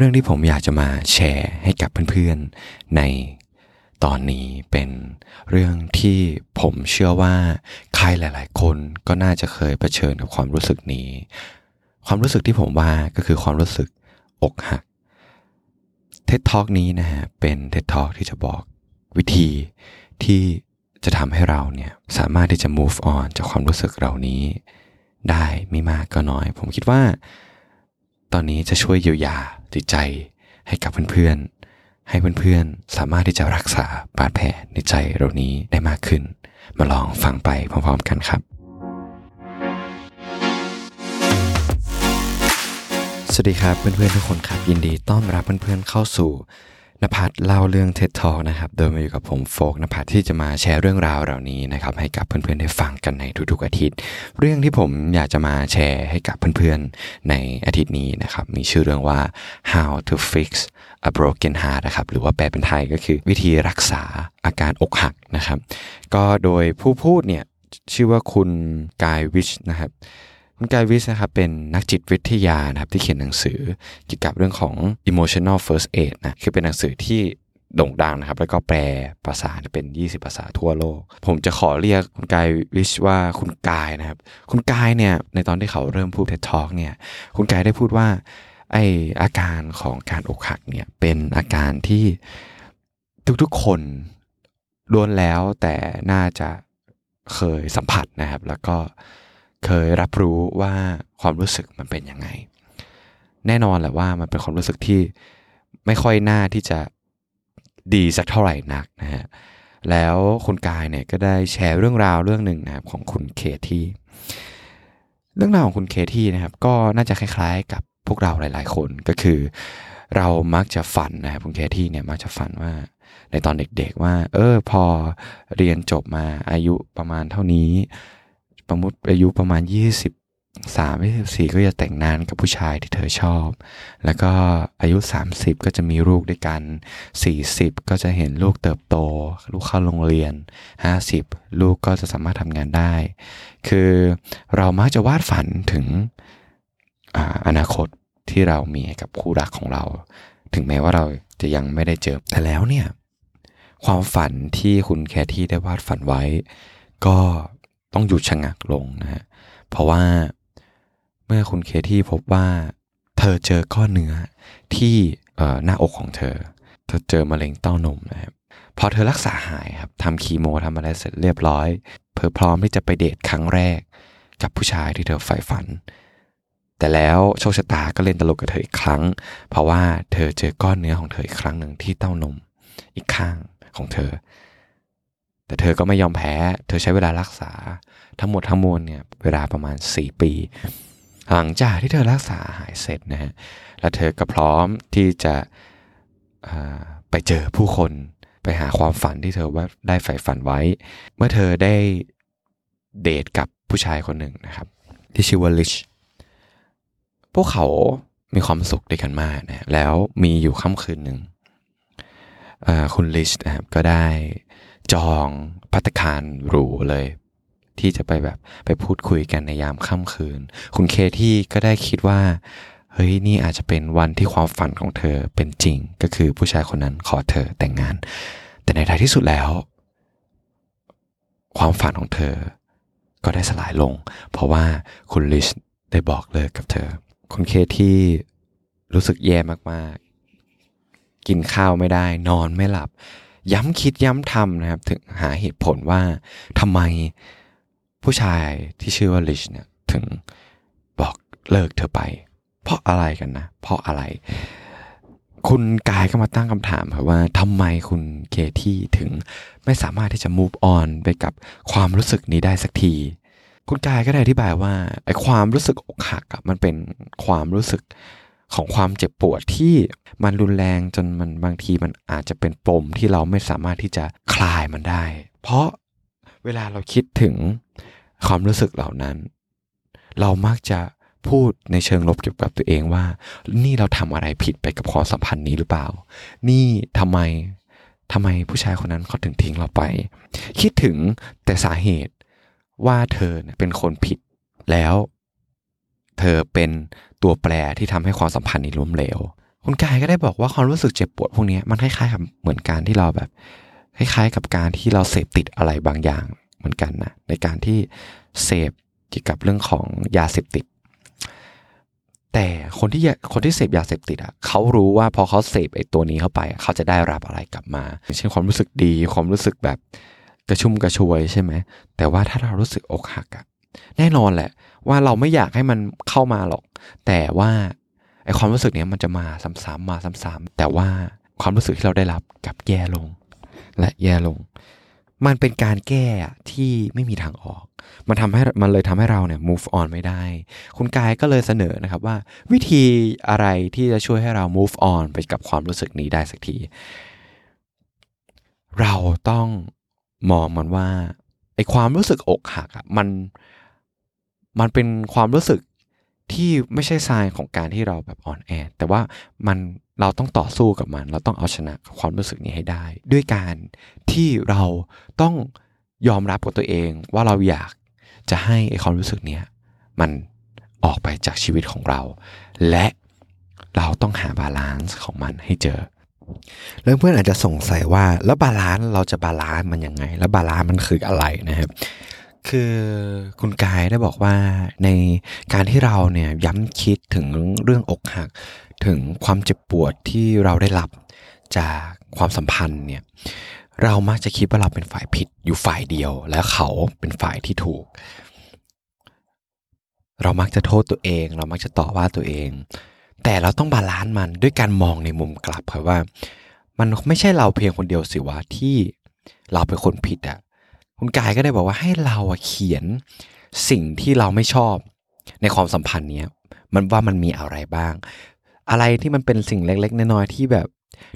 เรื่องที่ผมอยากจะมาแชร์ให้กับเพื่อนๆ ในตอนนี้เป็นเรื่องที่ผมเชื่อว่าใครหลาย ๆ คนก็น่าจะเคยเผชิญกับความรู้สึกนี้ ความรู้สึกที่ผมว่าก็คือความรู้สึกอกหักเท็ดทอกนี้นะฮะเป็นเท็ดทอกที่จะบอกวิธีที่จะทำให้เราเนี่ยสามารถที่จะ move on จากความรู้สึกเหล่านี้ ได้ไม่มากก็น้อย ผมคิดว่า ตอนนี้จะช่วยเยียวยาจิตใจให้กับเพื่อนๆ ให้เพื่อนๆ สามารถที่จะรักษาบาดแผลในใจเรานี้ได้มากขึ้น มาลองฟังไปพร้อมๆกันครับ สวัสดีครับเพื่อนๆทุกคนครับยินดีต้อนรับเพื่อนๆเข้าสู่ นภัทรเล่าเรื่องเท็ดทอนะครับโดยมาอยู่กับผมโฟกนภัทรที่จะมาแชร์เรื่องราวเหล่านี้นะครับให้กับเพื่อนๆได้ฟังกันในทุกๆอาทิตย์ เรื่องที่ผมอยากจะมาแชร์ให้กับเพื่อนๆในอาทิตย์นี้นะครับมีชื่อเรื่องว่า how to fix a broken heart นะครับหรือว่าแปลเป็นไทยก็คือวิธีรักษาอาการอกหักนะครับ ก็โดยผู้พูดเนี่ยชื่อว่าคุณกายวิชนะครับ คุณกายวิสนะครับเป็นนักจิตวิทยานะครับที่เขียนหนังสือเกี่ยวกับเรื่องของ emotional first aid นะคือเป็นหนังสือที่โด่งดังนะครับ แล้วก็แปลภาษาเป็น 20 ภาษาทั่วโลก ผมจะขอเรียกคุณกายวิชว่าคุณกายนะครับ คุณกายเนี่ยในตอนที่เขาเริ่มพูด TED Talk เนี่ยคุณกายได้พูดว่าไออาการของการอกหักเนี่ยเป็นอาการที่ทุกๆคนล้วนแล้วแต่น่าจะเคยสัมผัสนะครับ แล้วก็ เคยรับรู้ว่าความรู้สึกมันเป็นยังไง แน่นอนแหละว่ามันเป็นความรู้สึกที่ไม่ค่อยน่าที่จะดีสักเท่าไหร่นักนะฮะแล้วคุณกายเนี่ยก็ได้แชร์เรื่องราวเรื่องหนึ่งนะครับของคุณเคที่เรื่องราวของคุณเคที่นะครับ ก็น่าจะคล้ายๆ กับพวกเราหลาย ๆ คนก็คือ เรามักจะฝันนะครับคุณเคที่เนี่ยมักจะฝันว่าในตอนเด็กๆว่า เออพอเรียนจบมาอายุประมาณเท่านี้ ประมุติอายุประมาณ23 24 ก็จะแต่งงานกับผู้ชายที่เธอชอบ แล้วก็อายุ 30 ก็จะมีลูกด้วยกัน 40 ก็จะเห็นลูกเติบโต ลูกเข้าโรงเรียน 50 ลูกก็จะสามารถทำงานได้ คือเรามักจะวาดฝันถึงออนาคตที่เรามีกับคู่รักของเรา ถึงแม้ว่าเราจะยังไม่ได้เจอ แต่แล้วเนี่ย ความฝันที่คุณแคที่ได้วาดฝันไว้ ก็ ต้องหยุดชะงักลงนะฮะเพราะว่าเมื่อคุณเคที่พบว่า เธอเจอก้อนเนื้อที่หน้าอกของเธอ เธอเจอมะเร็งเต้านมนะครับพอเธอรักษาหายครับทำคีโมทำอะไรเสร็จเรียบร้อยเพื่อพร้อมที่จะไปเดทครั้งแรก กับผู้ชายที่เธอใฝ่ฝัน แต่แล้วโชคชะตาก็เล่นตลกกับเธออีกครั้ง เพราะว่าเธอเจอก้อนเนื้อของเธออีกครั้งหนึ่งที่เต้านมอีกข้างของเธอ แต่เธอก็ไม่ยอมแพ้ เธอใช้เวลารักษา ทั้งหมดทั้งมวลเนี่ยเวลาประมาณ 4 ปี หลังจากที่เธอรักษาหายเสร็จนะฮะ แล้วเธอก็พร้อมที่จะไปเจอผู้คน ไปหาความฝันที่เธอว่าได้ใฝ่ฝันไว้ เมื่อเธอได้เดทกับผู้ชายคนหนึ่งนะครับ ที่ชื่อว่าลิช พวกเขามีความสุขด้วยกันมากนะแล้วมีอยู่ค่ำคืนหนึ่งคุณลิชนะครับก็ได้ จองพัตคารหรูเลย ที่จะไปแบบไปพูดคุยกันในยามค่ำคืน คุณเคที่ก็ได้คิดว่า เฮ้ยนี่อาจจะเป็นวันที่ความฝันของเธอเป็นจริง ก็คือผู้ชายคนนั้นขอเธอแต่งงาน แต่ในท้ายที่สุดแล้ว ความฝันของเธอ ก็ได้สลายลง เพราะว่าคุณลิชได้บอกเลิกกับเธอ คุณเคที่รู้สึกแย่มากๆ กินข้าวไม่ได้ นอนไม่หลับ ย้ำคิดย้ำทำนะครับ ถึงหาเหตุผลว่าทำไมผู้ชายที่ชื่อว่าลิชเนี่ยถึงบอกเลิกเธอไป เพราะอะไรกันนะ เพราะอะไร คุณกายก็มาตั้งคำถามครับว่าทำไมคุณเคที่ถึงไม่สามารถที่จะ move on ไปกับความรู้สึกนี้ได้สักที คุณกายก็ได้อธิบายว่าไอ้ความรู้สึกอกหักอะมันเป็นความรู้สึก ของความเจ็บปวดที่มันรุนแรงจนมันบางทีมันอาจจะเป็นปมที่เราไม่สามารถที่จะคลายมันได้ เพราะเวลาเราคิดถึงความรู้สึกเหล่านั้น เรามักจะพูดในเชิงลบเกี่ยวกับตัวเองว่า นี่เราทำอะไรผิดไปกับความสัมพันธ์นี้หรือเปล่า นี่ทำไมทำไมผู้ชายคนนั้นเขาถึงทิ้งเราไป คิดถึงแต่สาเหตุว่าเธอเป็นคนผิดแล้ว เธอเป็นตัวแปรที่ทำให้ความสัมพันธ์นี้ล้มเหลว คุณกายก็ได้บอกว่าความรู้สึกเจ็บปวดพวกนี้มันคล้ายๆกับเหมือนการที่เราแบบคล้ายๆกับการที่เราเสพติดอะไรบางอย่างเหมือนกันนะในการที่เสพเกี่ยวกับเรื่องของยาเสพติด แต่คนที่คนที่เสพยาเสพติดอะเขารู้ว่าพอเขาเสพไอ้ตัวนี้เข้าไป เขาจะได้รับอะไรกลับมาเช่นความรู้สึกดีความรู้สึกแบบกระชุ่มกระชวยใช่ไหมแต่ว่าถ้าเรารู้สึกอกหักอะ แน่นอนแหละ ว่าเราไม่อยากให้มันเข้ามาหรอก แต่ว่าไอความรู้สึกเนี้ยมันจะมาซ้ำๆมาซ้ำๆแต่ว่าความรู้สึกที่เราได้รับกับแย่ลง และแย่ลง มันเป็นการแก้ที่ไม่มีทางออก มันทำให้มันเลยทำให้เราเนี่ย move on ไม่ได้ คุณกายก็เลยเสนอนะครับว่า วิธีอะไรที่จะช่วยให้เรา move on ไปกับความรู้สึกนี้ได้สักที เราต้องมองมันว่าไอความรู้สึกอกหักอะมัน มันเป็นความรู้สึกที่ไม่ใช่ทรายของการที่เราแบบอ่อนแอ แต่ว่ามันเราต้องต่อสู้กับมัน เราต้องเอาชนะความรู้สึกนี้ให้ได้ ด้วยการที่เราต้องยอมรับกับตัวเองว่าเราอยากจะให้ไอ้ความรู้สึกเนี้ยมันออกไปจากชีวิตของเรา และเราต้องหา balance ของมันให้เจอแล้วเพื่อนอาจจะสงสัยว่าแล้ว balance เราจะ balance มันยังไง แล้ว balance มันคืออะไรนะครับ คือคุณ Guy ได้บอกว่าในการที่เราเนี่ยย้ำคิดถึงเรื่องอกหัก ถึงความเจ็บปวดที่เราได้รับจากความสัมพันธ์เนี่ยเรามักจะคิดว่าเราเป็นฝ่ายผิดอยู่ฝ่ายเดียว แล้วเขาเป็นฝ่ายที่ถูก เรามักจะโทษตัวเอง เรามักจะต่อว่าตัวเอง แต่เราต้อง balance มันด้วยการมองในมุมกลับครับว่า มันไม่ใช่เราเพียงคนเดียวสิวะที่เราเป็นคนผิดอะ คุณกายก็ได้บอกว่าให้เราเขียนสิ่งที่เราไม่ชอบในความสัมพันธ์เนี้ยมันว่ามันมีอะไรบ้าง อะไรที่มันเป็นสิ่งเล็กๆน้อยๆที่แบบ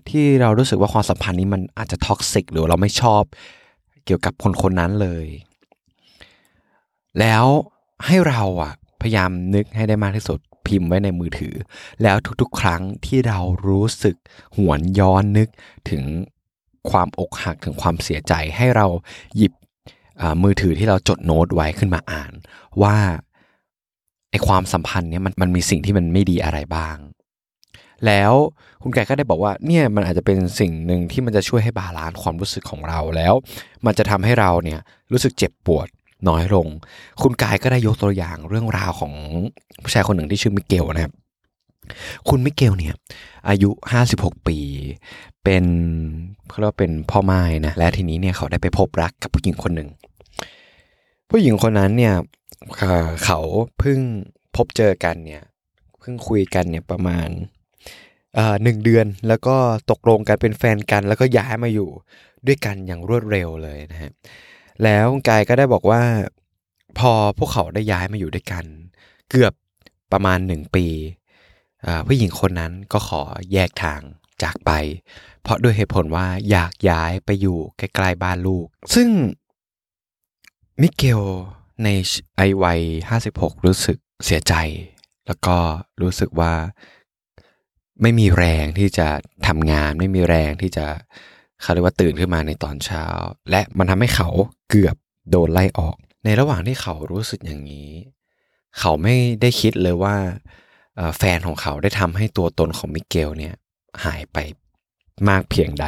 ที่เรารู้สึกว่าความสัมพันธ์นี้มันอาจจะท็อกซิกหรือเราไม่ชอบเกี่ยวกับคนคนนั้นเลย แล้วให้เราอะพยายามนึกให้ได้มากที่สุดพิมพ์ไว้ในมือถือ แล้วทุกๆ ครั้งที่เรารู้สึกหวนย้อนนึกถึงความอกหักถึงความเสียใจให้เราหยิบ มือถือที่เราจดโน้ตไว้ขึ้นมาอ่าน ว่าไอความสัมพันธ์เนี้ยมันมันมีสิ่งที่มันไม่ดีอะไรบ้าง แล้วคุณแกก็ได้บอกว่าเนี่ยมันอาจจะเป็นสิ่งหนึ่งที่มันจะช่วยให้ balance ความรู้สึกของเราแล้ว มันจะทำให้เราเนี่ยรู้สึกเจ็บปวดน้อยลง คุณกายก็ได้ยกตัวอย่างเรื่องราวของผู้ชายคนหนึ่งที่ชื่อมิเกลนะครับ คุณมิเกลเนี่ยอายุ 56 ปี เป็นเขาเรียกว่าเป็นพ่อไม้นะ และทีนี้เนี่ยเขาได้ไปพบรักกับผู้หญิงคนหนึ่ง ผู้หญิงคนนั้นเนี่ยเขาเพิ่งพบเจอกันเนี่ยเพิ่งคุยกันเนี่ยประมาณหนึ่งเดือนแล้วก็ตกลงกันเป็นแฟนกันแล้วก็ย้ายมาอยู่ด้วยกันอย่างรวดเร็วเลยนะฮะแล้วกายก็ได้บอกว่าพอพวกเขาได้ย้ายมาอยู่ด้วยกัน เกือบประมาณหนึ่งปีผู้หญิงคนนั้นก็ขอแยกทางจากไป เพราะด้วยเหตุผลว่าอยากย้ายไปอยู่ใกล้ๆบ้านลูก ซึ่ง มิเกลในไอวัย56รู้สึกเสียใจ แล้วก็รู้สึกว่าไม่มีแรงที่จะทำงาน ไม่มีแรงที่จะเขาเรียกว่าตื่นขึ้นมาในตอนเช้า และมันทำให้เขาเกือบโดนไล่ออก ในระหว่างที่เขารู้สึกอย่างนี้ เขาไม่ได้คิดเลยว่าแฟนของเขาได้ทำให้ตัวตนของมิเกลเนี่ยหายไปมากเพียงใด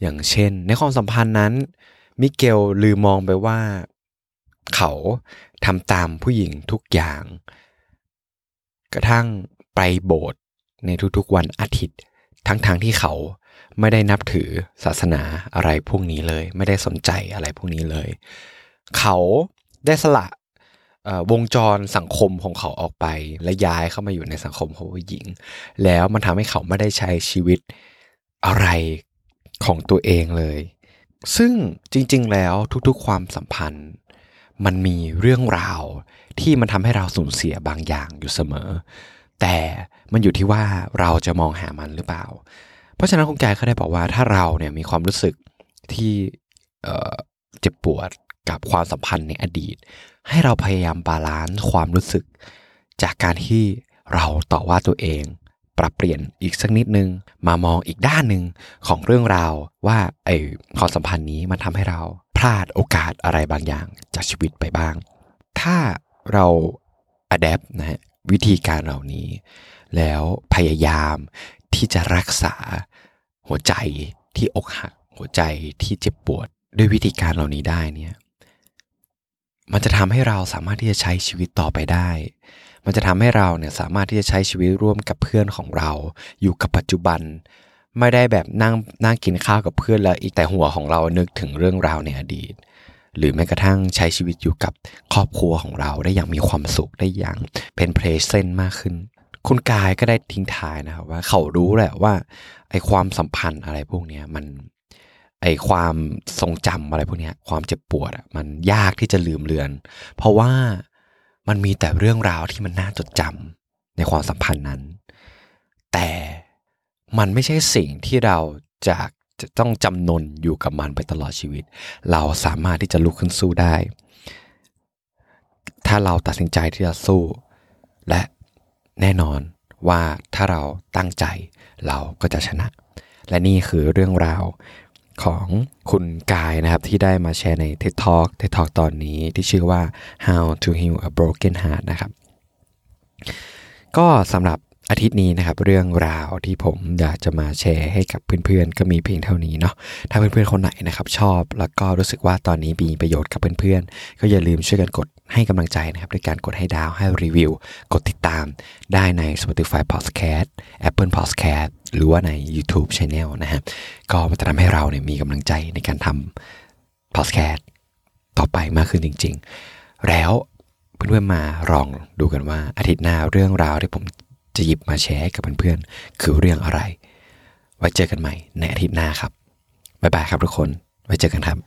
อย่างเช่น ในความสัมพันธ์นั้นมิเกลลืมมองไปว่า เขาทำตามผู้หญิงทุกอย่าง กระทั่งไปโบสถ์ในทุกๆวันอาทิตย์ ทั้งๆทที่เขาไม่ได้นับถือศาสนาอะไรพวกนี้เลย ไม่ได้สนใจอะไรพวกนี้เลย เขาได้สละวงจรสังคมของเขาออกไป และย้ายเข้ามาอยู่ในสังคมของผู้หญิง แล้วมันทำให้เขาไม่ได้ใช้ชีวิตอะไรของตัวเองเลย ซึ่งจริง ๆ แล้วทุกๆ ความสัมพันธ์ มันมีเรื่องราวที่มันทำให้เราสูญเสียบางอย่างอยู่เสมอ แต่มันอยู่ที่ว่าเราจะมองหามันหรือเปล่า เพราะฉะนั้นคุณแกเขาได้บอกว่าถ้าเราเนี่ยมีความรู้สึกที่เจ็บปวดกับความสัมพันธ์ในอดีต ให้เราพยายาม balance ความรู้สึก จากการที่เราต่อว่าตัวเอง ปรับเปลี่ยนอีกสักนิดนึง มามองอีกด้านหนึ่งของเรื่องราวว่าไอความสัมพันธ์นี้มันทำให้เรา พลาดโอกาสอะไรบางอย่างจากชีวิตไปบ้าง ถ้าเรา adapt นะฮะวิธีการเหล่านี้ แล้วพยายามที่จะรักษาหัวใจที่อกหัก หัวใจที่เจ็บปวด ด้วยวิธีการเหล่านี้ได้เนี่ยมันจะทำให้เราสามารถที่จะใช้ชีวิตต่อไปได้ มันจะทำให้เราเนี่ยสามารถที่จะใช้ชีวิตร่วมกับเพื่อนของเรา อยู่กับปัจจุบัน ไม่ได้แบบนั่งนั่งกินข้าวกับเพื่อนแล้วอีกแต่หัวของเรานึกถึงเรื่องราวในอดีต หรือแม้กระทั่งใช้ชีวิตอยู่กับครอบครัวของเราได้อย่างมีความสุขได้อย่างเป็น present มากขึ้น คุณกายก็ได้ทิ้งท้ายนะครับว่าเขารู้แหละว่าไอความสัมพันธ์อะไรพวกนี้มันไอความทรงจำอะไรพวกนี้ความเจ็บปวดอะมันยากที่จะลืมเลือน เพราะว่ามันมีแต่เรื่องราวที่มันน่าจดจำในความสัมพันธ์นั้น มันไม่ใช่สิ่งที่เราจะจะต้องจำนนอยู่กับมันไปตลอดชีวิต เราสามารถที่จะลุกขึ้นสู้ได้ ถ้าเราตัดสินใจที่จะสู้ และแน่นอนว่าถ้าเราตั้งใจเราก็จะชนะ และนี่คือเรื่องราวของคุณกายนะครับที่ได้มาแชร์ใน TED Talk TED Talk ตอนนี้ที่ชื่อว่า How to Heal a Broken Heart นะครับ ก็สำหรับ อาทิตย์นี้นะครับเรื่องราวที่ผมอยากจะมาแชร์ให้กับเพื่อนๆ ก็มีเพียงเท่านี้เนาะถ้าเพื่อนๆคนไหนนะครับชอบแล้วก็รู้สึกว่าตอนนี้มีประโยชน์กับเพื่อนๆ ก็อย่าลืมช่วยกันกดให้กำลังใจนะครับด้วยการกดให้ดาวให้รีวิว กดติดตามได้ใน Spotify Podcast Apple Podcast หรือว่าใน YouTube Channel นะฮะก็มันจะทำให้เราเนี่ยมีกำลังใจในการทำ Podcast ต่อไปมากขึ้นจริง ๆ แล้วเพื่อนๆมาลองดูกันว่าอาทิตย์หน้าเรื่องราวที่ผม จะหยิบมาแชร์กับเพื่อนๆคือเรื่องอะไร ไว้เจอกันใหม่ในอาทิตย์หน้าครับบ๊ายบายครับทุกคน ไว้เจอกันครับ